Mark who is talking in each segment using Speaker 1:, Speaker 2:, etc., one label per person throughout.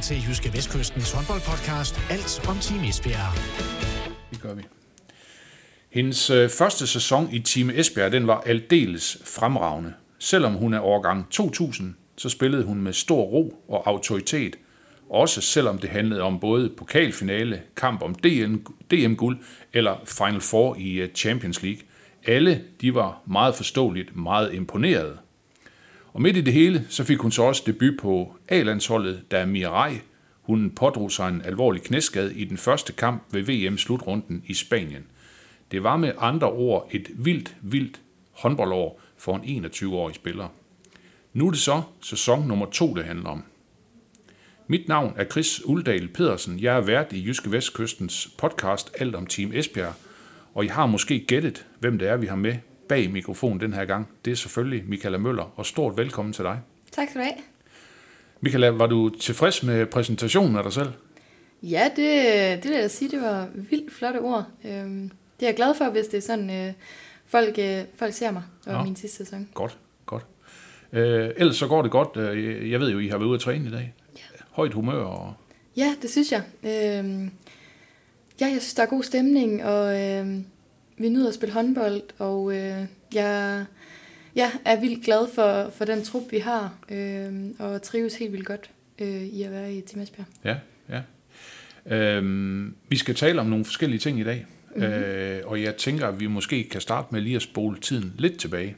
Speaker 1: til Jyske Vestkystens håndboldpodcast Alt om Team Esbjerg.
Speaker 2: Det gør vi. Hendes øh, første sæson i Team Esbjerg, den var aldeles fremragende. Selvom hun er årgang 2000, så spillede hun med stor ro og autoritet. Også selvom det handlede om både pokalfinale, kamp om DM-guld eller Final Four i øh, Champions League. Alle de var meget forståeligt meget imponerede. Og midt i det hele, så fik hun så også debut på A-landsholdet, da Mirai, hun pådrog sig en alvorlig knæskade i den første kamp ved VM-slutrunden i Spanien. Det var med andre ord et vildt, vildt håndboldår for en 21-årig spiller. Nu er det så sæson nummer to, det handler om. Mit navn er Chris Uldal Pedersen. Jeg er vært i Jyske Vestkystens podcast Alt om Team Esbjerg. Og I har måske gættet, hvem det er, vi har med bag mikrofonen den her gang. Det er selvfølgelig Michaela Møller, og stort velkommen til dig.
Speaker 3: Tak skal du have.
Speaker 2: Michaela, var du tilfreds med præsentationen af dig selv?
Speaker 3: Ja, det, det vil jeg sige, det var vildt flotte ord. Øhm, det er jeg glad for, hvis det er sådan, øh, folk, øh, folk ser mig og ja. min sidste sæson.
Speaker 2: Godt, godt. Øh, ellers så går det godt. Øh, jeg ved jo, I har været ude at træne i dag. Ja. Højt humør. Og...
Speaker 3: Ja, det synes jeg. Øhm, ja, jeg synes, der er god stemning, og øh, vi nyder at spille håndbold, og øh, jeg ja, er vildt glad for, for den trup, vi har, øh, og trives helt vildt godt øh, i at være i Team Esbjerg.
Speaker 2: Ja, ja. Øhm, vi skal tale om nogle forskellige ting i dag, mm-hmm. øh, og jeg tænker, at vi måske kan starte med lige at spole tiden lidt tilbage.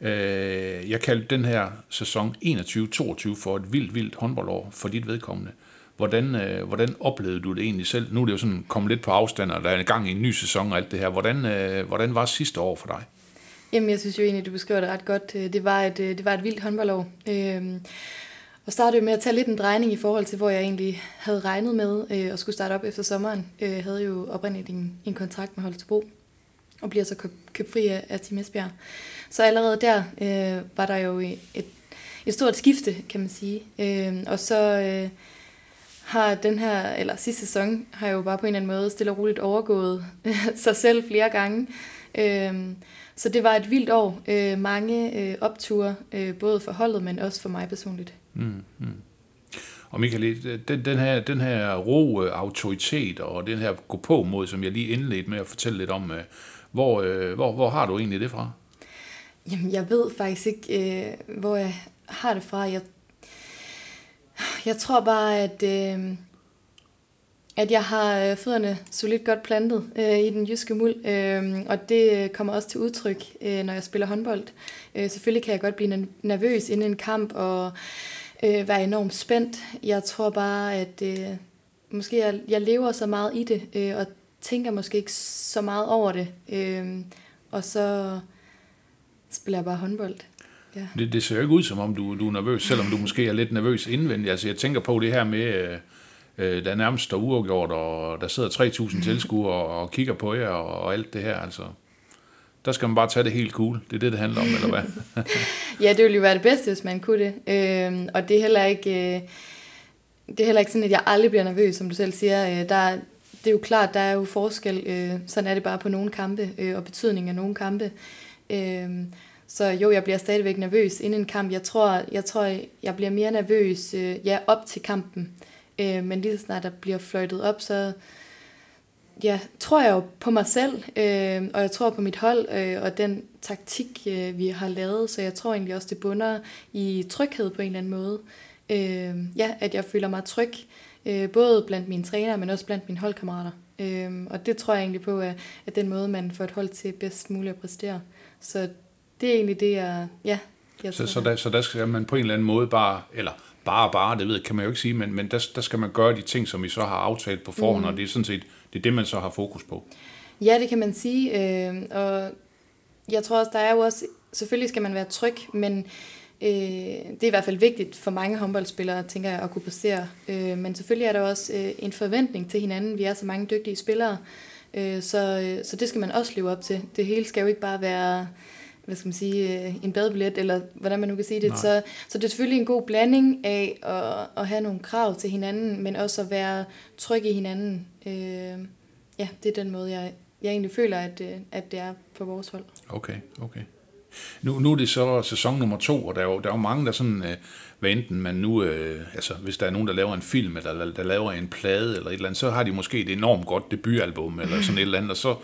Speaker 2: Øh, jeg kaldte den her sæson 21-22 for et vildt, vildt håndboldår for dit vedkommende. Hvordan, øh, hvordan oplevede du det egentlig selv? Nu er det jo sådan kommet lidt på afstand, og der er en gang i en ny sæson og alt det her. Hvordan, øh, hvordan var sidste år for dig?
Speaker 3: Jamen, jeg synes jo egentlig, du beskriver det ret godt. Øh, det var et, øh, det var et vildt håndboldår. Øh, og startede med at tage lidt en drejning i forhold til, hvor jeg egentlig havde regnet med øh, at skulle starte op efter sommeren. Jeg havde jo oprindeligt en, en kontrakt med Holstebro, og bliver så køb, købt fri af, af Team Esbjerg. Så allerede der øh, var der jo et, et stort skifte, kan man sige. Øh, og så øh, har den her, eller sidste sæson, har jo bare på en eller anden måde stille og roligt overgået sig selv flere gange. Øh, så det var et vildt år. Øh, mange øh, opture, øh, både for holdet, men også for mig personligt. Mm, mm.
Speaker 2: Og Michael, den, den, her, den her ro, autoritet og den her gå på mod, som jeg lige indledte med at fortælle lidt om, hvor, hvor, hvor har du egentlig det fra?
Speaker 3: Jamen, jeg ved faktisk ikke, øh, hvor jeg har det fra. Jeg, jeg tror bare, at, øh, at jeg har øh, fødderne solidt godt plantet øh, i den jyske muld, øh, og det øh, kommer også til udtryk, øh, når jeg spiller håndbold. Øh, selvfølgelig kan jeg godt blive nervøs inden en kamp og øh, være enormt spændt. Jeg tror bare, at øh, måske jeg, jeg lever så meget i det, øh, og tænker måske ikke så meget over det. Øh, og så spiller jeg bare håndbold.
Speaker 2: Ja. Det, det ser jo ikke ud, som om du, du er nervøs, selvom du måske er lidt nervøs indvendigt. Altså, jeg tænker på det her med, øh, øh der er nærmest står uafgjort, og der sidder 3.000 tilskuere og, og kigger på jer og, og alt det her. Altså, der skal man bare tage det helt cool. Det er det, det handler om, eller hvad?
Speaker 3: ja, det ville jo være det bedste, hvis man kunne det. Øh, og det er heller ikke... Øh, det er heller ikke sådan, at jeg aldrig bliver nervøs, som du selv siger. Øh, der, det er jo klart, der er jo forskel. Øh, sådan er det bare på nogle kampe, øh, og betydning af nogle kampe. Øh, så jo, jeg bliver stadigvæk nervøs inden en kamp. Jeg tror, jeg, tror, jeg bliver mere nervøs øh, ja, op til kampen. Øh, men lige så snart der bliver fløjtet op, så ja, tror jeg jo på mig selv, øh, og jeg tror på mit hold, øh, og den taktik, øh, vi har lavet. Så jeg tror egentlig også, det bunder i tryghed på en eller anden måde. Øh, ja, at jeg føler mig tryg, øh, både blandt mine trænere, men også blandt mine holdkammerater. Øh, og det tror jeg egentlig på, at, at den måde, man får et hold til bedst muligt at præstere. Så det er egentlig det, jeg, ja,
Speaker 2: jeg så, så, der, så der skal man på en eller anden måde bare, eller bare bare, det ved kan man jo ikke sige, men, men der, der skal man gøre de ting, som vi så har aftalt på forhånd, mm. og det er sådan set det, er det, man så har fokus på.
Speaker 3: Ja, det kan man sige, øh, og jeg tror også, der er jo også, selvfølgelig skal man være tryg, men øh, det er i hvert fald vigtigt for mange håndboldspillere, tænker jeg, at kunne præstere. Øh, men selvfølgelig er der også øh, en forventning til hinanden. Vi er så mange dygtige spillere, øh, så, øh, så det skal man også leve op til. Det hele skal jo ikke bare være hvad skal man sige, øh, en badebillet, eller hvordan man nu kan sige det. Så, så det er selvfølgelig en god blanding af at, at have nogle krav til hinanden, men også at være tryg i hinanden. Øh, ja, det er den måde, jeg, jeg egentlig føler, at, øh, at det er på vores hold.
Speaker 2: Okay, okay. Nu, nu er det så sæson nummer to, og der er jo, der er jo mange, der sådan, øh, hvad enten man nu, øh, altså hvis der er nogen, der laver en film, eller der, laver en plade, eller et eller andet, så har de måske et enormt godt debutalbum, eller sådan et eller andet, og så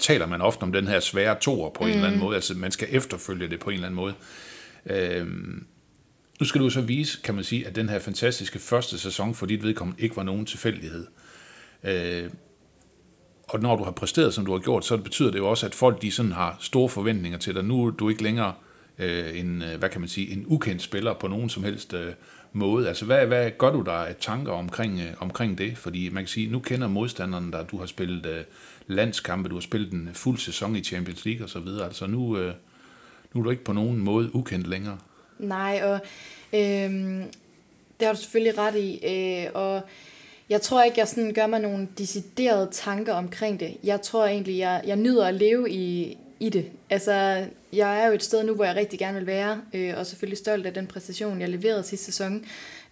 Speaker 2: taler man ofte om den her svære toer på mm. en eller anden måde, altså man skal efterfølge det på en eller anden måde. Øh, nu skal du så vise, kan man sige, at den her fantastiske første sæson for dit vedkommende ikke var nogen tilfældighed. Øh, og når du har præsteret, som du har gjort, så betyder det jo også, at folk de sådan har store forventninger til dig. Nu er du ikke længere øh, en, øh, hvad kan man sige, en ukendt spiller på nogen som helst øh, måde. Altså, hvad, hvad gør du der af tanker omkring, øh, omkring det? Fordi man kan sige, nu kender modstanderen dig, du har spillet øh, landskampe, du har spillet en fuld sæson i Champions League osv. Altså, nu, øh, nu er du ikke på nogen måde ukendt længere.
Speaker 3: Nej, og øh, det har du selvfølgelig ret i. Øh, og jeg tror ikke, jeg sådan gør mig nogle deciderede tanker omkring det. Jeg tror egentlig, jeg, jeg nyder at leve i, i det. Altså, jeg er jo et sted nu, hvor jeg rigtig gerne vil være, øh, og selvfølgelig stolt af den præstation, jeg leverede sidste sæson.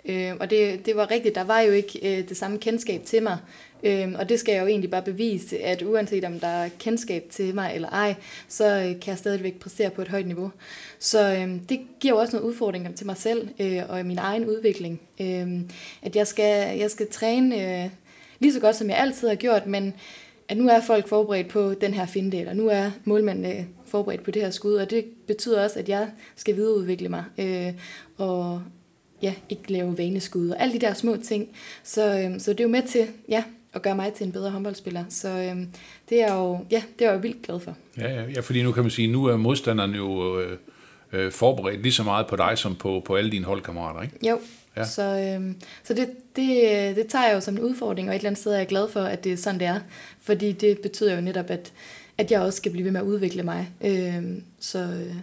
Speaker 3: Øh, og det, det var rigtigt, der var jo ikke øh, det samme kendskab til mig. Øh, og det skal jeg jo egentlig bare bevise, at uanset om der er kendskab til mig eller ej, så øh, kan jeg stadigvæk præstere på et højt niveau. Så øh, det giver jo også nogle udfordringer til mig selv øh, og min egen udvikling. Øh, at jeg skal, jeg skal træne øh, lige så godt, som jeg altid har gjort, men at nu er folk forberedt på den her finte, eller nu er målmanden forberedt på det her skud, og det betyder også, at jeg skal videreudvikle mig, øh, og ja, ikke lave vaneskud, og alle de der små ting. Så, øh, så det er jo med til, ja, at gøre mig til en bedre håndboldspiller. Så øh, det er jo, ja, det er jeg jo vildt glad for.
Speaker 2: Ja, ja, ja, fordi nu kan man sige, nu er modstanderen jo øh, øh, forberedt lige så meget på dig, som på, på alle dine holdkammerater, ikke?
Speaker 3: Jo, ja. så, øh, så det, det, det tager jeg jo som en udfordring, og et eller andet sted er jeg glad for, at det er sådan, det er. Fordi det betyder jo netop, at, at jeg også skal blive ved med at udvikle mig. Øh, så, øh,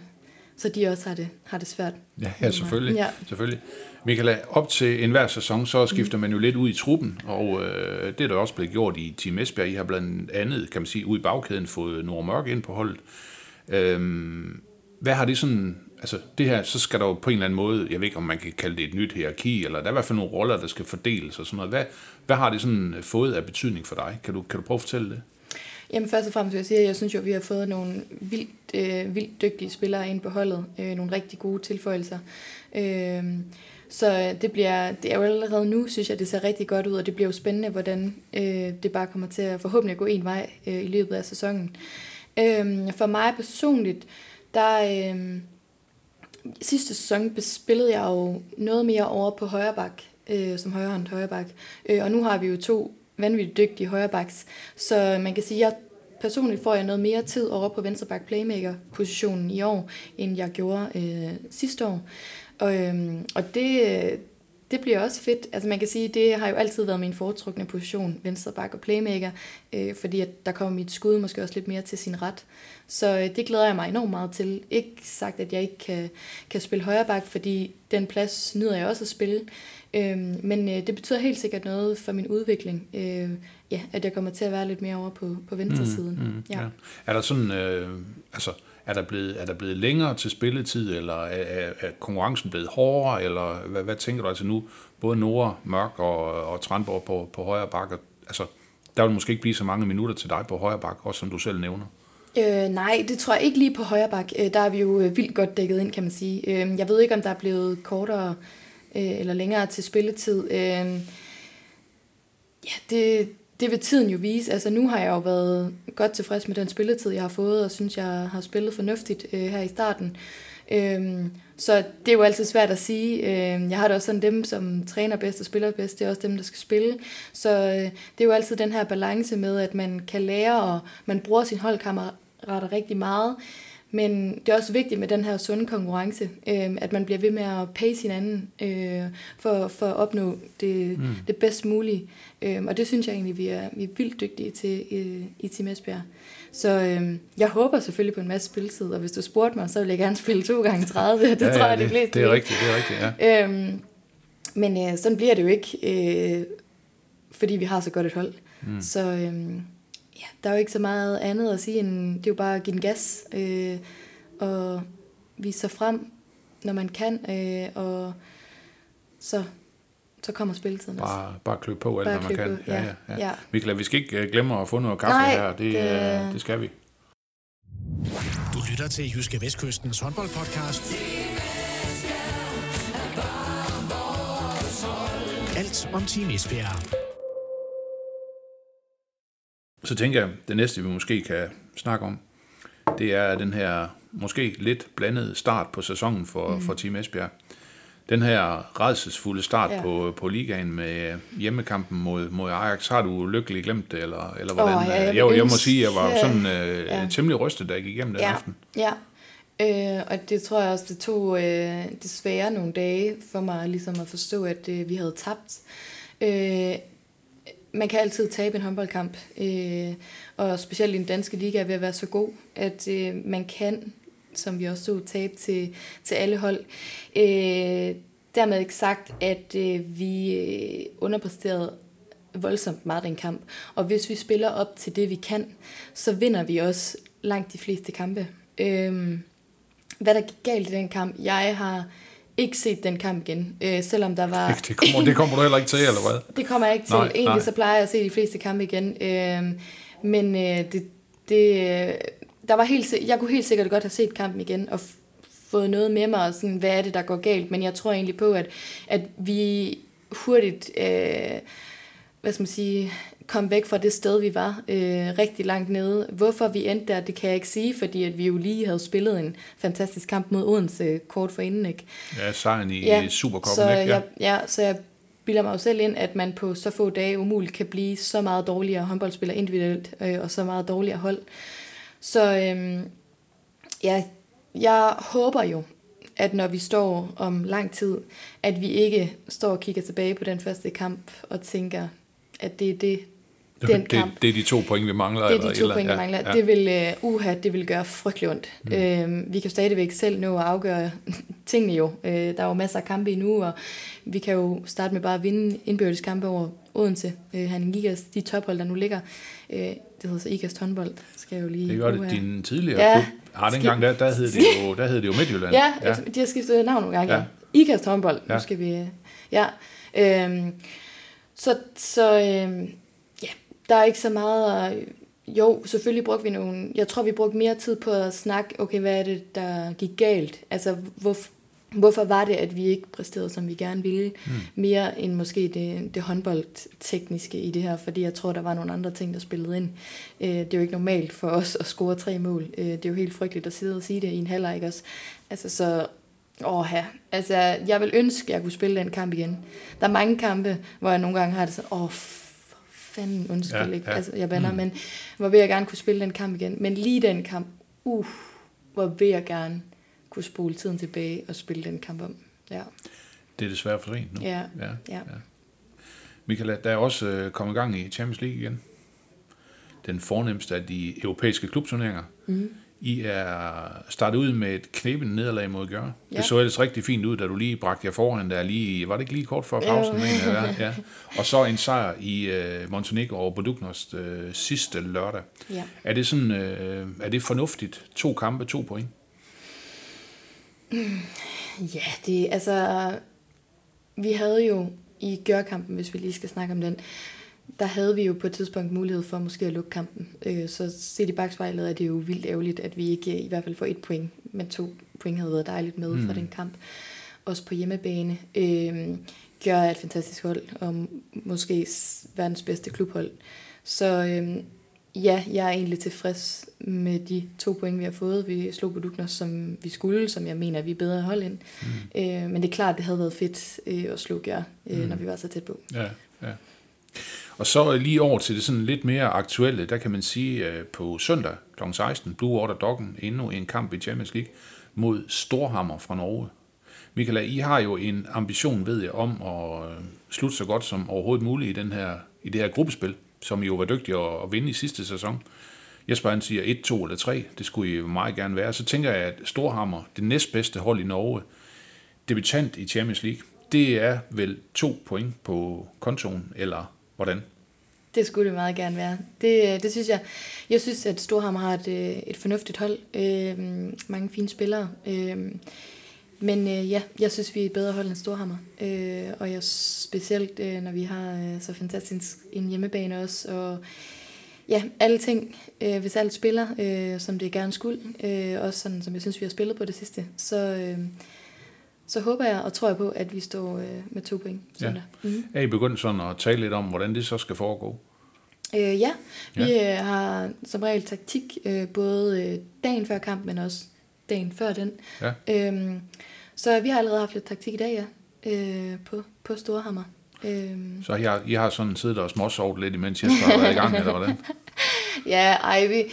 Speaker 3: så de også har det, har det svært.
Speaker 2: Ja, ja selvfølgelig. Ja. selvfølgelig. Michaela, op til enhver sæson, så skifter man jo lidt ud i truppen, og øh, det er der også blevet gjort i Team Esbjerg. I har blandt andet, kan man sige, ud i bagkæden fået Nord Mørk ind på holdet. Øhm, hvad har det sådan, altså det her, så skal der jo på en eller anden måde, jeg ved ikke, om man kan kalde det et nyt hierarki, eller der er i hvert fald nogle roller, der skal fordeles og sådan noget. Hvad, hvad har det sådan fået af betydning for dig? Kan du, kan du prøve at fortælle det?
Speaker 3: Jamen først og fremmest vil jeg sige, at jeg synes jo, at vi har fået nogle vildt, øh, vildt dygtige spillere ind på holdet. Øh, nogle rigtig gode tilføjelser. Øh, så det, bliver, det er jo allerede nu, synes jeg, det ser rigtig godt ud, og det bliver jo spændende, hvordan øh, det bare kommer til at forhåbentlig gå en vej øh, i løbet af sæsonen. Øh, for mig personligt, der øh, sidste sæson spillede jeg jo noget mere over på højre bak, øh, som højrehånd højre bak. Øh, og nu har vi jo to vanvittigt dygtige højrebacks, så man kan sige, at jeg personligt får jeg noget mere tid over på venstreback playmaker positionen i år, end jeg gjorde øh, sidste år. Og, øhm, og det, øh, det bliver også fedt. Altså man kan sige, det har jo altid været min foretrukne position, venstreback og playmaker, øh, fordi at der kommer mit skud måske også lidt mere til sin ret. Så øh, det glæder jeg mig enormt meget til. Ikke sagt, at jeg ikke kan, kan spille højreback, fordi den plads nyder jeg også at spille. Øh, men øh, det betyder helt sikkert noget for min udvikling, øh, ja, at jeg kommer til at være lidt mere over på, på venstre siden. Mm, mm, ja. Ja.
Speaker 2: Er der sådan, øh, altså er der blevet, er der blevet længere til spilletid, eller er, er, er konkurrencen blevet hårdere, eller hvad, hvad tænker du altså nu? Både Nora, Mørk og, og Trandborg på, på højre bakke, altså der vil måske ikke blive så mange minutter til dig på højre bakke, også som du selv nævner.
Speaker 3: Øh, nej, det tror jeg ikke lige på højre bak. Øh, der er vi jo øh, vildt godt dækket ind, kan man sige. Øh, jeg ved ikke, om der er blevet kortere øh, Øh, eller længere til spilletid. Øh, ja, det, det vil tiden jo vise. Altså nu har jeg jo været godt tilfreds med den spilletid, jeg har fået, og synes, jeg har spillet fornuftigt øh, her i starten. Øhm, så det er jo altid svært at sige. Øhm, jeg har det også sådan, dem, som træner bedst og spiller bedst, det er også dem, der skal spille. Så øh, det er jo altid den her balance med, at man kan lære, og man bruger sin holdkammerater rigtig meget. Men det er også vigtigt med den her sunde konkurrence, øh, at man bliver ved med at pace hinanden øh, for, for at opnå det, mm. det bedst mulige. Øh, og det synes jeg egentlig, vi er, vi er vildt dygtige til i, i Team Esbjerg. Så øh, jeg håber selvfølgelig på en masse spilletid, og hvis du spurgte mig, så vil jeg gerne spille to gange 30. Det ja, tror jeg,
Speaker 2: det,
Speaker 3: det
Speaker 2: Det er rigtigt, det er rigtigt, ja.
Speaker 3: Øhm, men øh, sådan bliver det jo ikke, øh, fordi vi har så godt et hold. Mm. Så... Øh, ja, der er jo ikke så meget andet at sige, end det er jo bare at give den gas øh, og vise sig frem, når man kan, øh, og så, så kommer spilletiden
Speaker 2: bare, også. Bare klø på alt, hvad man kan.
Speaker 3: På, ja, ja, ja. ja.
Speaker 2: Michael, vi skal ikke øh, glemme at få noget kaffe
Speaker 3: Nej,
Speaker 2: her, det, det... Øh, det skal vi.
Speaker 1: Du lytter til Jyske Vestkystens håndboldpodcast. Alt om Team Esbjerg.
Speaker 2: Så tænker jeg, det næste vi måske kan snakke om, det er den her måske lidt blandede start på sæsonen for, mm. for Team Esbjerg. Den her redselsfulde start ja. På, på ligaen med hjemmekampen mod, mod Ajax, har du lykkeligt glemt det, eller, eller hvordan?
Speaker 3: Åh, ja, jeg
Speaker 2: jeg, jeg, jeg må sige, at jeg var sådan øh,
Speaker 3: Ja.
Speaker 2: temmelig rystet, da jeg gik igennem den
Speaker 3: ja,
Speaker 2: aften.
Speaker 3: Ja, øh, og det tror jeg også, det tog øh, desværre nogle dage for mig ligesom at forstå, at øh, vi havde tabt. Øh, man kan altid tabe en håndboldkamp, øh, og specielt i den danske liga er ved at være så god, at øh, man kan, som vi også så, tabe til, til alle hold. Øh, dermed ikke sagt, at øh, vi øh, underpræsterede voldsomt meget den kamp. Og hvis vi spiller op til det, vi kan, så vinder vi også langt de fleste kampe. Øh, hvad der gik galt i den kamp, jeg har ikke set den kamp igen, øh, selvom der var...
Speaker 2: Det kommer, det kommer du heller ikke til, eller hvad?
Speaker 3: Det kommer jeg ikke til.
Speaker 2: Nej,
Speaker 3: Egentlig
Speaker 2: nej.
Speaker 3: så plejer jeg at se de fleste kampe igen. Øhm, men øh, det, det, der var helt, jeg kunne helt sikkert godt have set kampen igen og fået noget med mig, og sådan, hvad er det, der går galt. Men jeg tror egentlig på, at, at vi hurtigt øh, hvad skal man sige, kom væk fra det sted, vi var, øh, rigtig langt nede. Hvorfor vi endte der, det kan jeg ikke sige, fordi at vi jo lige havde spillet en fantastisk kamp mod Odense kort for inden, ikke?
Speaker 2: Ja, sejren i
Speaker 3: Ja,
Speaker 2: Supercoppen,
Speaker 3: så
Speaker 2: ikke? Ja.
Speaker 3: Jeg, ja, så jeg bilder mig jo selv ind, at man på så få dage umuligt kan blive så meget dårligere håndboldspiller individuelt, øh, og så meget dårligere hold. Så øhm, ja, jeg håber jo, at når vi står om lang tid, at vi ikke står og kigger tilbage på den første kamp og tænker, at det er det, den
Speaker 2: det,
Speaker 3: kamp.
Speaker 2: det er de to point, vi mangler.
Speaker 3: Det er
Speaker 2: eller,
Speaker 3: de to
Speaker 2: eller,
Speaker 3: point, vi
Speaker 2: ja,
Speaker 3: mangler.
Speaker 2: Ja.
Speaker 3: Det vil, uh, uha, det vil gøre frygtelig ondt. Mm. Uh, vi kan stadigvæk selv nå at afgøre tingene jo. Uh, der er jo masser af kampe endnu, og vi kan jo starte med bare at vinde indbyrdes kampe over Odense. Uh, han Gigas, de tophold, der nu ligger. Uh, det hedder så Ikast håndbold, skal jeg jo lige...
Speaker 2: Det gør det. Din tidligere
Speaker 3: Ja.
Speaker 2: klub har dengang, der, der, hed det jo, der hed det jo Midtjylland.
Speaker 3: Ja, ja, de har skiftet navn nogle gange.
Speaker 2: Ja.
Speaker 3: Ikast håndbold, ja. Nu skal vi... Ja, øhm, så, så øhm, der er ikke så meget... At, jo, selvfølgelig brugte vi nogle... Jeg tror, vi brugte mere tid på at snakke, okay, hvad er det, der gik galt? Altså, hvor, hvorfor var det, at vi ikke præsterede, som vi gerne ville? Mm. Mere end måske det, det håndboldtekniske i det her, fordi jeg tror, der var nogle andre ting, der spillede ind. Øh, det er jo ikke normalt for os at score tre mål. Øh, det er jo helt frygteligt at sidde og sige det i en halvleg også. Altså, så Åh ja, altså jeg vil ønske, at jeg kunne spille den kamp igen. Der er mange kampe, hvor jeg nogle gange har det sådan, åh, fanden, undskyld,
Speaker 2: Ja,
Speaker 3: ja, ikke?
Speaker 2: ja.
Speaker 3: Altså, jeg bander, mm. men hvor vil jeg gerne kunne spille den kamp igen. Men lige den kamp, uh, hvor vil jeg gerne kunne spole tiden tilbage og spille den kamp om. Ja,
Speaker 2: Det er desværre for sent nu.
Speaker 3: ja,
Speaker 2: ja.
Speaker 3: ja.
Speaker 2: Michael, der er også øh, kommet i gang i Champions League igen. Den fornemmeste af de europæiske klubturneringer.
Speaker 3: Mm.
Speaker 2: I er startet ud med et knæbende nederlag mod Gør.
Speaker 3: Ja.
Speaker 2: Det så ellers rigtig fint ud, da du lige bragte jer foran der lige, var det ikke lige kort før pausen?
Speaker 3: Jo.
Speaker 2: mener ja. Og så en sejr i øh, Montenegro over Boduknost øh, sidste lørdag.
Speaker 3: ja.
Speaker 2: Er det sådan, øh, er det fornuftigt? To kampe, to point?
Speaker 3: Ja, det altså... Vi havde jo i Gørkampen, hvis vi lige skal snakke om den, der havde vi jo på et tidspunkt mulighed for måske at lukke kampen. Øh, Så set i bagspejlet er det jo vildt ærgerligt, at vi ikke i hvert fald får et point, men to point havde været dejligt med mm. for den kamp. Også på hjemmebane. Øh, Gør et fantastisk hold, og måske verdens bedste klubhold. Så øh, ja, jeg er egentlig tilfreds med de to point, vi har fået. Vi slog Buduknos, som vi skulle, som jeg mener, vi er bedre hold end. Mm. Øh, men det er klart, det havde været fedt øh, at slå Gør, øh, mm. når vi var så tæt på.
Speaker 2: Ja, ja. Og så lige over til det sådan lidt mere aktuelle, der kan man sige øh, på søndag kl. 16, Blue Order Doggen, endnu en kamp i Champions League mod Storhammer fra Norge. Michael, I har jo en ambition, ved jeg, om at øh, slutte så godt som overhovedet muligt i, den her, i det her gruppespil, som I jo var dygtige at, at vinde i sidste sæson. Jesper han siger 1, 2 eller 3, det skulle I jo meget gerne være. Så tænker jeg, at Storhammer, det næstbedste hold i Norge, debutant i Champions League, det er vel to point på kontoen, eller hvordan?
Speaker 3: Det skulle det meget gerne være. Det, øh, det synes jeg. Jeg synes, at Storhammer har et, øh, et fornuftigt hold. Øh, mange fine spillere. Øh, men øh, ja, jeg synes, vi er et bedre hold end Storhammer. Øh, og jeg specielt, øh, når vi har øh, så fantastisk en hjemmebane også. Og ja, alle ting, øh, hvis alt spiller, øh, som det gerne skulle, øh, også sådan, som jeg synes, vi har spillet på det sidste, så, øh, så håber jeg og tror jeg på, at vi står øh, med to point.
Speaker 2: Ja. Mm. Er I begyndt sådan at tale lidt om, hvordan det så skal foregå?
Speaker 3: Øh, ja, vi ja. Øh, har som regel taktik, øh, både øh, dagen før kamp, men også dagen før den. Ja. Øhm, så vi har allerede haft lidt taktik i dag, ja, øh, på, på Storhammer.
Speaker 2: Øhm. Så I har, I har sådan siddet og småsovet lidt, imens jeg har været i gang, eller hvordan?
Speaker 3: ja, ej, vi...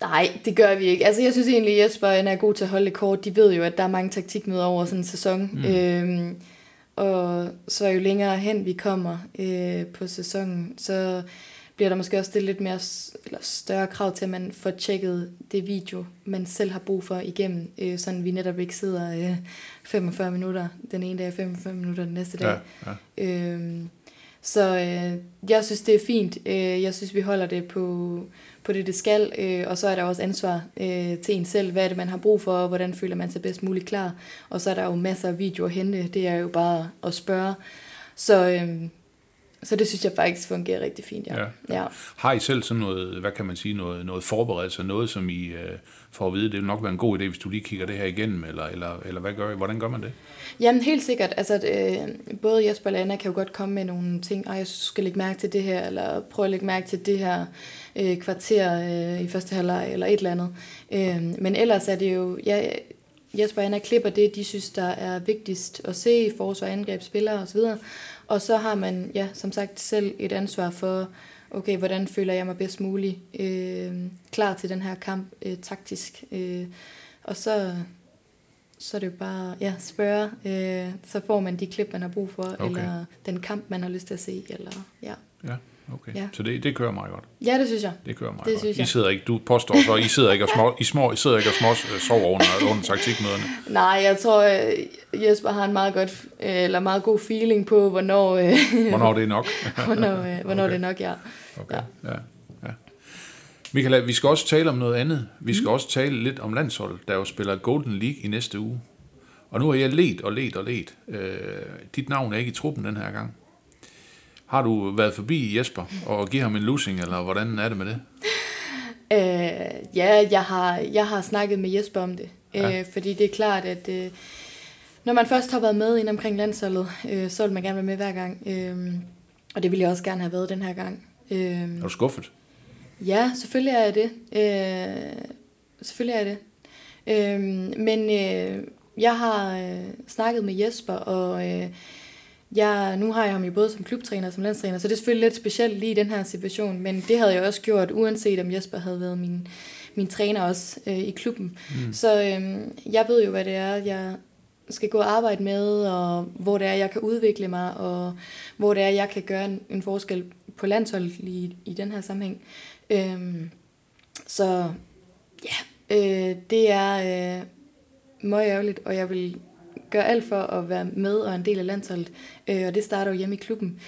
Speaker 3: Nej, det gør vi ikke. Altså, jeg synes egentlig, at Jesper er god til at holde det kort. De ved jo, at der er mange taktikmøder over sådan en sæson. Mm. Øhm, og så jo længere hen vi kommer øh, på sæsonen, så bliver der måske også stillet lidt mere eller større krav til, at man får tjekket det video, man selv har brug for igennem, øh, sådan vi netop ikke sidder øh, 45 minutter den ene dag, 45 minutter den næste dag. Ja, ja. Øh, så øh, jeg synes, det er fint. Øh, jeg synes, vi holder det på, på det, det skal, øh, og så er der også ansvar øh, til en selv. Hvad er det, man har brug for, og hvordan føler man sig bedst muligt klar? Og så er der jo masser af videoer at hente. Det er jo bare at spørge. Så, øh, så det synes jeg faktisk fungerer rigtig fint, ja. ja. ja.
Speaker 2: Har I selv sådan noget, hvad kan man sige, noget, noget forberedelse, noget som I øh, får at vide, det vil nok være en god idé, hvis du lige kigger det her igennem, eller, eller, eller hvad gør I? Hvordan gør man det?
Speaker 3: Jamen helt sikkert, altså øh, både Jesper og Anna kan jo godt komme med nogle ting, og jeg skal lægge mærke til det her, eller prøve at lægge mærke til det her øh, kvarter øh, i første halvleg, eller et eller andet. Øh, men ellers er det jo, ja, Jesper og Anna klipper det, de synes, der er vigtigst at se i forsvar, angreb, spillere osv., og så har man, ja, som sagt, selv et ansvar for, okay, hvordan føler jeg mig bedst muligt øh, klar til den her kamp øh, taktisk. Øh, og så, så er det jo bare ja, spørge, øh, så får man de klip, man har brug for, okay. eller den kamp, man har lyst til at se. Eller, ja.
Speaker 2: ja. Okay, ja. så det, det kører meget godt.
Speaker 3: Ja, det synes jeg.
Speaker 2: Det kører meget det godt. Synes jeg. I sidder ikke, du påstår så, I sidder ikke og, små, I små, I sidder ikke og små, øh, sover under, under taktikmøderne.
Speaker 3: Nej, jeg tror, øh, Jesper har en meget, godt, øh, eller meget god feeling på, hvornår...
Speaker 2: hvornår det er nok.
Speaker 3: hvornår hvornår okay. det er nok, ja.
Speaker 2: Okay. Ja. ja. ja. Michael, vi skal også tale om noget andet. Vi skal mm. også tale lidt om landsholdet, der jo spiller Golden League i næste uge. Og nu har jeg let og let og let. Øh, dit navn er ikke i truppen den her gang. Har du været forbi Jesper og givet ham en losing, eller hvordan er det med det?
Speaker 3: Øh, ja, jeg har, jeg har snakket med Jesper om det. Ja. Øh, fordi det er klart, at øh, når man først har været med ind omkring landsholdet, øh, så vil man gerne være med hver gang. Øh, og det ville jeg også gerne have været den her gang.
Speaker 2: Øh, er du skuffet?
Speaker 3: Ja, selvfølgelig er jeg det. Øh, selvfølgelig er jeg det. Øh, men øh, jeg har øh, snakket med Jesper, og... Øh, jeg, nu har jeg ham jo både som klubtræner og som landstræner, så det er selvfølgelig lidt specielt lige i den her situation, men det havde jeg også gjort, uanset om Jesper havde været min, min træner også øh, i klubben. Mm. Så øh, jeg ved jo, hvad det er, jeg skal gå og arbejde med, og hvor det er, jeg kan udvikle mig, og hvor det er, jeg kan gøre en, en forskel på landsholdet i, i den her sammenhæng. Øh, så ja, øh, det er øh, meget ærgerligt, og jeg vil gør alt for at være med og en del af landsholdet, øh, og det starter jo hjemme i klubben.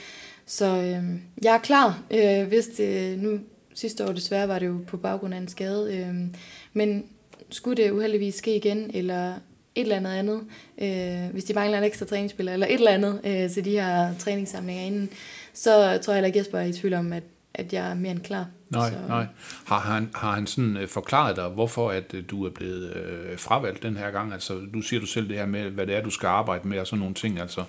Speaker 3: Så øh, jeg er klar, øh, hvis det nu sidste år desværre var det jo på baggrund af en skade, øh, men skulle det uheldigvis ske igen, eller et eller andet andet, øh, hvis de mangler en ekstra træningsspiller, eller et eller andet øh, til de her træningssamlinger inden, så tror jeg heller ikke, Jesper er i tvivl om, at at jeg er mere end klar.
Speaker 2: Nej, så. nej. Har han, har han sådan uh, forklaret dig, hvorfor at uh, du er blevet uh, fravalgt den her gang? Altså, nu siger du selv det her med, hvad det er, du skal arbejde med, og sådan nogle ting. Altså,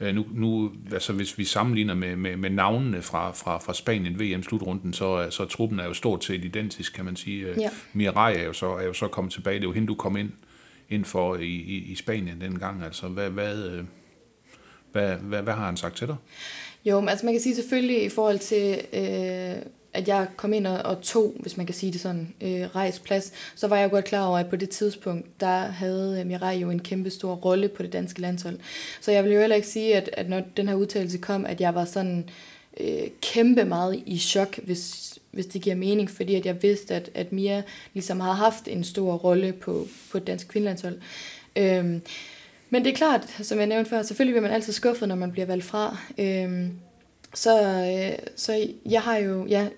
Speaker 2: uh, nu, nu, altså, hvis vi sammenligner med, med, med navnene fra, fra, fra Spanien VM-slutrunden, så, så truppen er jo stort set identisk, kan man sige. Ja. Mirai er jo, så, er jo så kommet tilbage. Det er jo hende, du kom ind, ind for i, i, i Spanien dengang. Altså, hvad, hvad, hvad, hvad, hvad har han sagt til dig?
Speaker 3: Jo, men altså man kan sige selvfølgelig i forhold til, øh, at jeg kom ind og, og tog, hvis man kan sige det sådan, øh, rejsplads, så var jeg godt klar over, at på det tidspunkt, der havde øh, Mirai jo en kæmpe stor rolle på det danske landshold. Så jeg vil jo heller ikke sige, at, at når den her udtalelse kom, at jeg var sådan øh, kæmpe meget i chok, hvis, hvis det giver mening, fordi at jeg vidste, at, at Mia ligesom har haft en stor rolle på, på et dansk kvindelandshold. Øh, men det er klart, som jeg nævnte før, selvfølgelig bliver man altid skuffet, når man bliver valgt fra. Øh, så, øh, så jeg har jo, ja,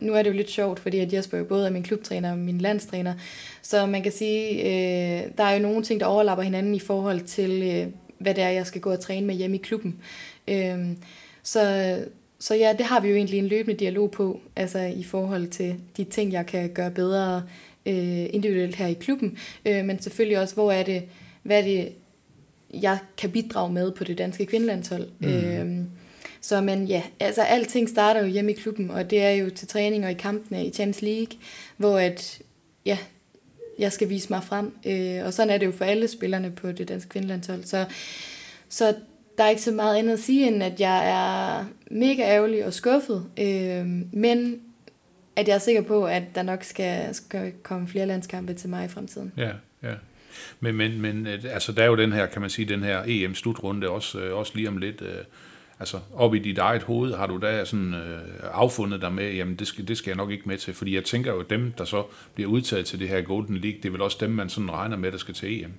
Speaker 3: nu er det jo lidt sjovt, fordi at Jesper jo både er min klubtræner og min landstræner. Så man kan sige, øh, der er jo nogle ting, der overlapper hinanden i forhold til, øh, hvad det er, jeg skal gå og træne med hjemme i klubben. Øh, så så ja, det har vi jo egentlig en løbende dialog på, altså i forhold til de ting, jeg kan gøre bedre øh, individuelt her i klubben, øh, men selvfølgelig også, hvor er det, hvad er det, jeg kan bidrage med på det danske kvindelandshold. Mm. Øh, så men ja, altså alting starter jo hjemme i klubben, og det er jo til træning og i kampene i Champions League, hvor at, ja, jeg skal vise mig frem. Øh, og sådan er det jo for alle spillerne på det danske kvindelandshold. Så, så der er ikke så meget andet at sige, end at jeg er mega ærgerlig og skuffet. Øh, men at jeg er sikker på, at der nok skal, skal komme flere landskampe til mig i fremtiden.
Speaker 2: Ja, ja. Men, men, men øh, altså, der er jo den her, kan man sige, den her EM-slutrunde også, øh, også lige om lidt. Øh, altså, op i dit eget hoved har du da sådan øh, affundet dig med, jamen det skal, det skal jeg nok ikke med til, fordi jeg tænker jo, dem, der så bliver udtaget til det her Golden League, det er vel også dem, man sådan regner med, der skal til EM.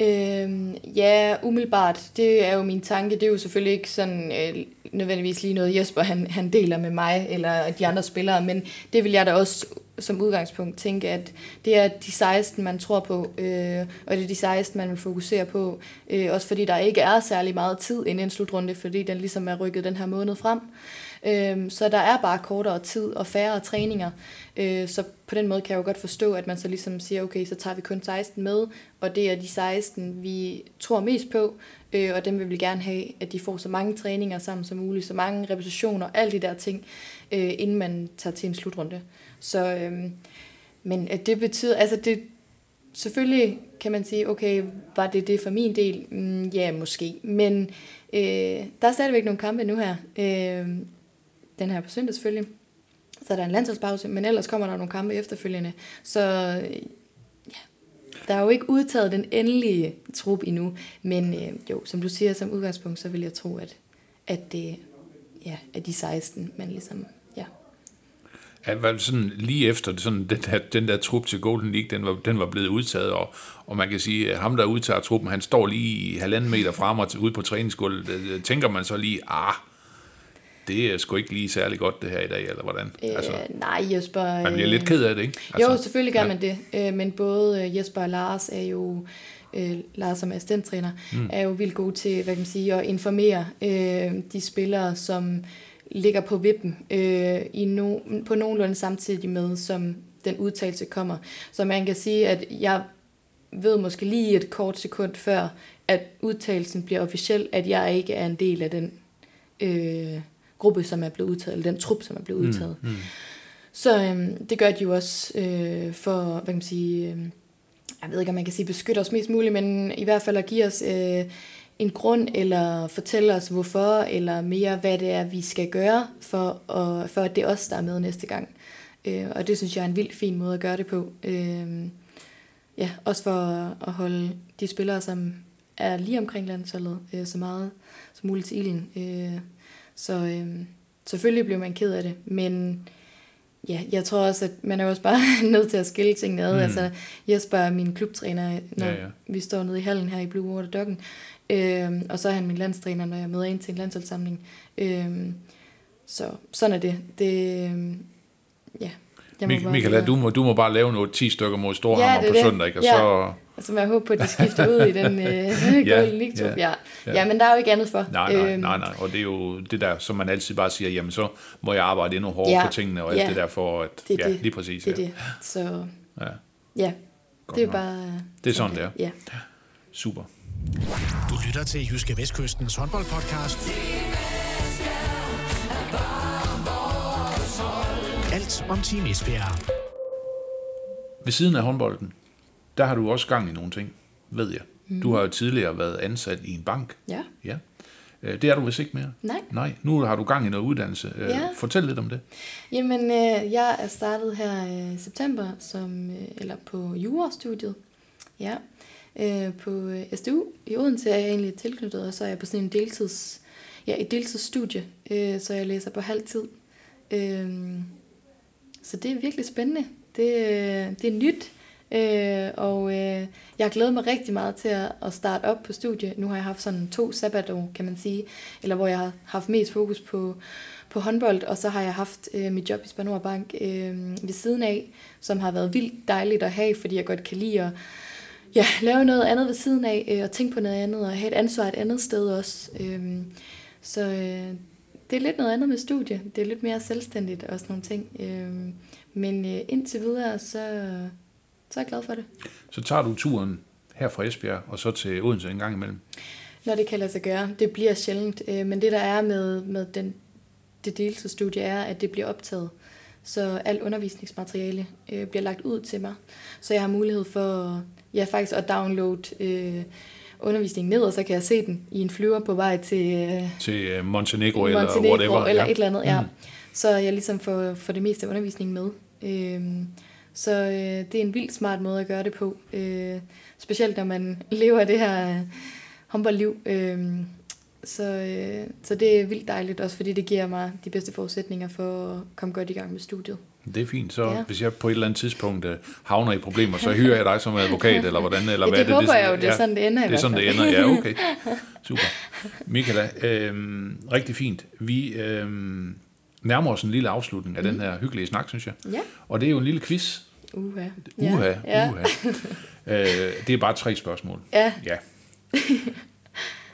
Speaker 3: Øhm, ja, umiddelbart. Det er jo min tanke. Det er jo selvfølgelig ikke sådan øh, nødvendigvis lige noget Jesper han, han deler med mig eller de andre spillere, men det vil jeg da også som udgangspunkt tænke, at det er de 16, man tror på, øh, og det er de 16, man vil fokusere på. Øh, også fordi der ikke er særlig meget tid inden en slutrunde, fordi den ligesom er rykket den her måned frem. Øh, så der er bare kortere tid og færre træninger. Øh, så på den måde kan jeg jo godt forstå, at man så ligesom siger, okay, så tager vi kun 16 med, og det er de 16, vi tror mest på, øh, og dem vil vi gerne have, at de får så mange træninger sammen som muligt, så mange repetitioner, alle de der ting, øh, inden man tager til en slutrunde. Så, øhm, men det betyder, altså det, selvfølgelig kan man sige, okay, var det det for min del? Mm, ja, måske. Men øh, der er stadigvæk nogle kampe nu her. Øh, den her på søndag selvfølgelig. Så er der en landsholdspause, men ellers kommer der nogle kampe efterfølgende. Så øh, ja, der er jo ikke udtaget den endelige trup endnu, men øh, jo, som du siger som udgangspunkt, så vil jeg tro, at, at det ja, er de 16, man ligesom, ja.
Speaker 2: Ja, sådan lige efter sådan, den, der, den der trup til Golden League, den var, den var blevet udtaget, og, og man kan sige, at ham der udtager truppen, han står lige halvanden meter frem og ude på træningsgulvet, tænker man så lige, ah, det er sgu ikke lige særlig godt det her i dag, eller hvordan?
Speaker 3: Øh, altså, nej, Jesper...
Speaker 2: Man bliver lidt ked af det, ikke? Altså,
Speaker 3: jo, selvfølgelig gør ja. man det, øh, men både øh, Jesper og Lars er jo, øh, Lars som assistenttræner, mm. er jo vildt gode til, hvad kan man sige, at informere øh, de spillere, som ligger på vippen øh, i no, på nogenlunde samtidig med, som den udtalelse kommer. Så man kan sige, at jeg ved måske lige et kort sekund før, at udtalelsen bliver officiel, at jeg ikke er en del af den øh, gruppe, som er blevet udtaget, eller den trup, som er blevet mm, udtaget. Mm, mm. Så øhm, det gør de jo også øh, for, hvad kan man sige, øh, jeg ved ikke, om man kan sige beskytte os mest muligt, men i hvert fald at give os øh, en grund, eller fortælle os hvorfor, eller mere, hvad det er, vi skal gøre, for, og, for at det er os, der er med næste gang. Øh, og det synes jeg er en vildt fin måde at gøre det på. Øh, ja, også for at holde de spillere, som er lige omkring landsholdet, øh, så meget som muligt til ilden. Øh, så øh, selvfølgelig blev man ked af det, men ja, jeg tror også, at man er også bare nødt til at skille tingene ad. Mm. Altså, Jesper er min klubtræner, når ja, ja. vi står nede i hallen her i Blue Water Doggen, øh, og så er han min landstræner, når jeg møder ind til en landsholdssamling. Øh, så sådan er det. Det, øh, ja,
Speaker 2: Mik- Michael, du må, du må bare lave noget 10 stykker mod Storhammer ja, på det. søndag, ikke? Og ja. så
Speaker 3: Altså jeg håber på, at de skifter ud i den øh, ja, ja, ja. ja, men der er jo ikke andet for.
Speaker 2: Nej, nej, øhm, nej, nej, og det er jo det der, som man altid bare siger, jamen så må jeg arbejde endnu hårdere ja, på tingene, og alt ja, det der for, at, det ja, lige præcis.
Speaker 3: Det er
Speaker 2: ja.
Speaker 3: det, så ja, ja Godt det er nok. bare...
Speaker 2: Det er sådan, det er.
Speaker 3: Ja.
Speaker 2: Super.
Speaker 1: Du lytter til Jyske Vestkystens håndboldpodcast. Alt om Team Esbjerg.
Speaker 2: Ved siden af håndbolden, der har du også gang i nogle ting, ved jeg. Mm. Du har jo tidligere været ansat i en bank.
Speaker 3: Ja.
Speaker 2: ja. Øh, det er du vist ikke mere?
Speaker 3: Nej.
Speaker 2: Nej. Nu har du gang i noget uddannelse. Øh, ja. Fortæl lidt om det.
Speaker 3: Jamen, øh, jeg er startet her i september som, eller på jurastudiet. Ja. Øh, på øh, SDU i Odense er jeg egentlig tilknyttet, og så er jeg på sådan en deltids, ja, et deltidsstudie, øh, så jeg læser på halv tid. Så det er virkelig spændende. Det, det er nyt. Øh, og øh, jeg glæder mig rigtig meget til at, at starte op på studie. Nu har jeg haft sådan to sabbatår, kan man sige, eller hvor jeg har haft mest fokus på, på håndbold, og så har jeg haft øh, mit job i Spanor Bank øh, ved siden af, som har været vildt dejligt at have, fordi jeg godt kan lide at ja, lave noget andet ved siden af, øh, og tænke på noget andet, og have et ansvar et andet sted også. Øh, så øh, det er lidt noget andet med studie. Det er lidt mere selvstændigt og sådan nogle ting. Øhm, men øh, indtil videre, så, så er jeg glad for det.
Speaker 2: Så tager du turen her fra Esbjerg og så til Odense en gang imellem.
Speaker 3: Når det kan lade sig gøre. Det bliver sjældent. Øh, men det, der er med, med den, det deltidsstudie, er, at det bliver optaget. Så alt undervisningsmateriale øh, bliver lagt ud til mig. Så jeg har mulighed for ja, faktisk at downloade øh, undervisningen ned, og så kan jeg se den i en flyver på vej til, øh,
Speaker 2: Til øh, Montenegro, eller
Speaker 3: Montenegro
Speaker 2: whatever.
Speaker 3: eller
Speaker 2: ja.
Speaker 3: et eller andet. Ja.
Speaker 2: Mm.
Speaker 3: Så jeg ligesom får, får det meste af undervisningen med. Øhm, så øh, det er en vildt smart måde at gøre det på. Øh, specielt når man lever det her øh, håndboldliv. Øh, så, øh, så det er vildt dejligt, også fordi det giver mig de bedste forudsætninger for at komme godt i gang med studiet.
Speaker 2: Det er fint. Så ja. Hvis jeg på et eller andet tidspunkt øh, havner i problemer, så hyrer jeg dig som advokat, eller hvordan? Eller
Speaker 3: Ja,
Speaker 2: hvad
Speaker 3: det
Speaker 2: er
Speaker 3: håber
Speaker 2: det,
Speaker 3: jeg jo, det er sådan, det ender
Speaker 2: Det er sådan, det ender, ja, okay. Super. Michaela, øh, rigtig fint. Vi øh, nærmer os en lille afslutning af mm. den her hyggelige snak, synes jeg.
Speaker 3: Ja.
Speaker 2: Og det er jo en lille quiz.
Speaker 3: Uha.
Speaker 2: Uha,
Speaker 3: Ja.
Speaker 2: uha. øh, det er bare tre spørgsmål.
Speaker 3: Ja.
Speaker 2: Ja.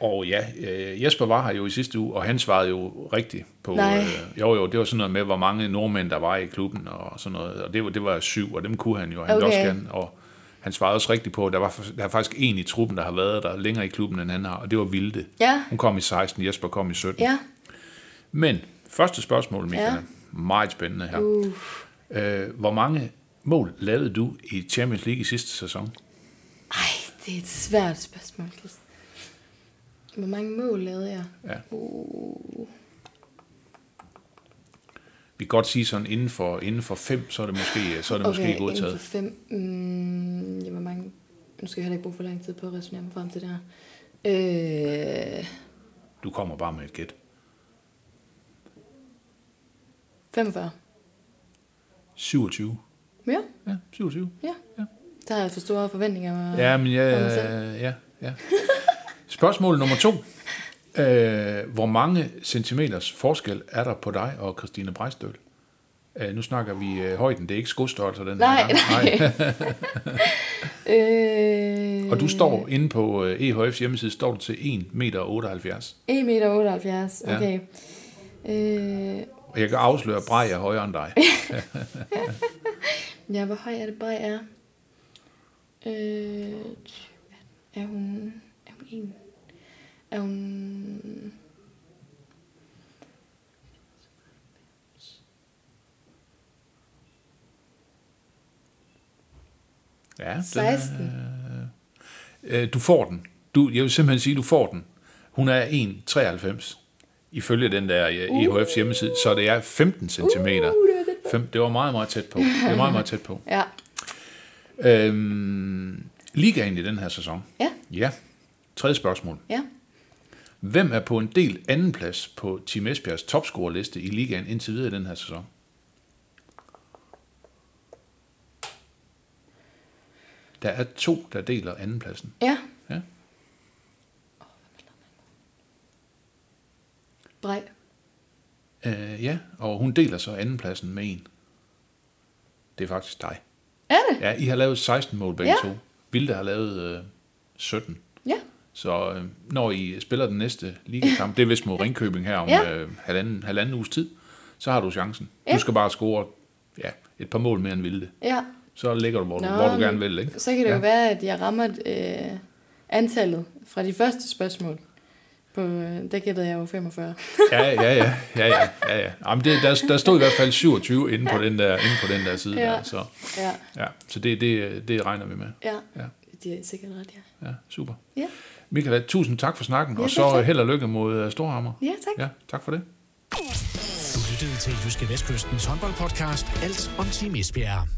Speaker 2: Og ja, øh, Jesper var her jo i sidste uge, og han svarede jo rigtigt på...
Speaker 3: Nej.
Speaker 2: Øh, jo, jo, det var sådan noget med, hvor mange nordmænd der var i klubben og sådan noget. Og det var, det var syv, og dem kunne han jo. Han okay. Også gerne, og han svarede også rigtigt på, at der, var, der er faktisk en i truppen, der har været der længere i klubben, end han har, og det var Vilde.
Speaker 3: Ja.
Speaker 2: Hun kom i 16, Jesper kom i 17.
Speaker 3: Ja.
Speaker 2: Men første spørgsmål, Michael,
Speaker 3: Ja.
Speaker 2: meget spændende her.
Speaker 3: Uh.
Speaker 2: Øh, hvor mange mål lavede du i Champions League i sidste sæson?
Speaker 3: Ej, det er et svært spørgsmål, Chris. Hvor mange mål lavede jeg?
Speaker 2: Ja.
Speaker 3: Uh.
Speaker 2: Vi kan godt sige sådan, inden for, inden for fem, så er det måske, så er det okay, måske
Speaker 3: inden
Speaker 2: godtaget.
Speaker 3: for fem. Mm, ja, hvor mange... Nu skal jeg heller ikke bruge for lang tid på at resonere mig frem til det her. Øh,
Speaker 2: Du kommer bare med et gæt.
Speaker 3: 45.
Speaker 2: 27.
Speaker 3: Ja,
Speaker 2: Ja, 27.
Speaker 3: ja.
Speaker 2: Ja.
Speaker 3: Der har jeg for store forventninger.
Speaker 2: Ja, men ja,
Speaker 3: mig selv.
Speaker 2: ja, ja. Spørgsmål nummer to. Øh, hvor mange centimeters forskel er der på dig og Christine Brejstøl? Øh, nu snakker vi øh, højden, det er ikke skostørrelser den
Speaker 3: Nej,
Speaker 2: her gang.
Speaker 3: Øh,
Speaker 2: Og du står inde på øh, EHF's hjemmeside, står du til 1,78 meter.
Speaker 3: 1,78 meter,
Speaker 2: Ja.
Speaker 3: okay. Øh,
Speaker 2: Og jeg kan afsløre, at Brej er højere end dig.
Speaker 3: ja, hvor høj er det bare er? Øh, er hun... En? Hun...
Speaker 2: Ja, den er-
Speaker 3: 16.
Speaker 2: Øh, du får den. Du, jeg vil simpelthen sige, du får den. Hun er 1,93 ifølge den der uh. EHF's hjemmeside, så det er 15 cm.
Speaker 3: Uh, det var
Speaker 2: Fem, det var meget, meget tæt på. Det var meget, meget tæt på.
Speaker 3: Ja.
Speaker 2: Øhm, ligaen i den her sæson.
Speaker 3: Ja.
Speaker 2: Ja. Tredje spørgsmål.
Speaker 3: Ja.
Speaker 2: Hvem er på en del anden plads på Team Esbjergs topscorerliste i ligaen indtil videre i den her sæson? Der er to, der deler andenpladsen.
Speaker 3: Ja.
Speaker 2: Ja.
Speaker 3: Brej.
Speaker 2: Øh, ja, og hun deler så andenpladsen med en. Det er faktisk dig.
Speaker 3: Er det?
Speaker 2: Ja, I har lavet 16 mål begge
Speaker 3: Ja.
Speaker 2: to. Vilde har lavet øh, 17. Så øh, når I spiller den næste ligakamp, det er vist mod Ringkøbing her om
Speaker 3: Ja.
Speaker 2: øh, halvanden, halvanden uges tid, så har du chancen.
Speaker 3: Ja.
Speaker 2: Du skal bare score ja, et par mål mere end Vilde.
Speaker 3: Ja.
Speaker 2: Så ligger du, hvor, du,
Speaker 3: Nå,
Speaker 2: hvor du gerne vil. Ikke?
Speaker 3: Så kan det
Speaker 2: Ja.
Speaker 3: jo være, at jeg rammer øh, antallet fra de første spørgsmål. På, øh, der gættede jeg jo 45.
Speaker 2: Ja, ja, ja. ja, ja, ja, ja. Jamen, det, der, der stod i hvert fald 27 inde på den der, inde på den der side.
Speaker 3: Ja.
Speaker 2: Der, så
Speaker 3: Ja.
Speaker 2: ja, så det, det, det regner vi med.
Speaker 3: Ja.
Speaker 2: Ja.
Speaker 3: Det er sikkert ret, ja.
Speaker 2: Ja, super.
Speaker 3: Ja.
Speaker 2: Michael, tusind tak for snakken,
Speaker 3: Ja,
Speaker 2: og så
Speaker 3: tak.
Speaker 2: held og lykke mod øh, Storhammer.
Speaker 3: Ja, tak.
Speaker 2: Ja, tak for det.
Speaker 1: Du lyttede til Jyske Vestkystens håndboldpodcast Alt om Team Esbjerg.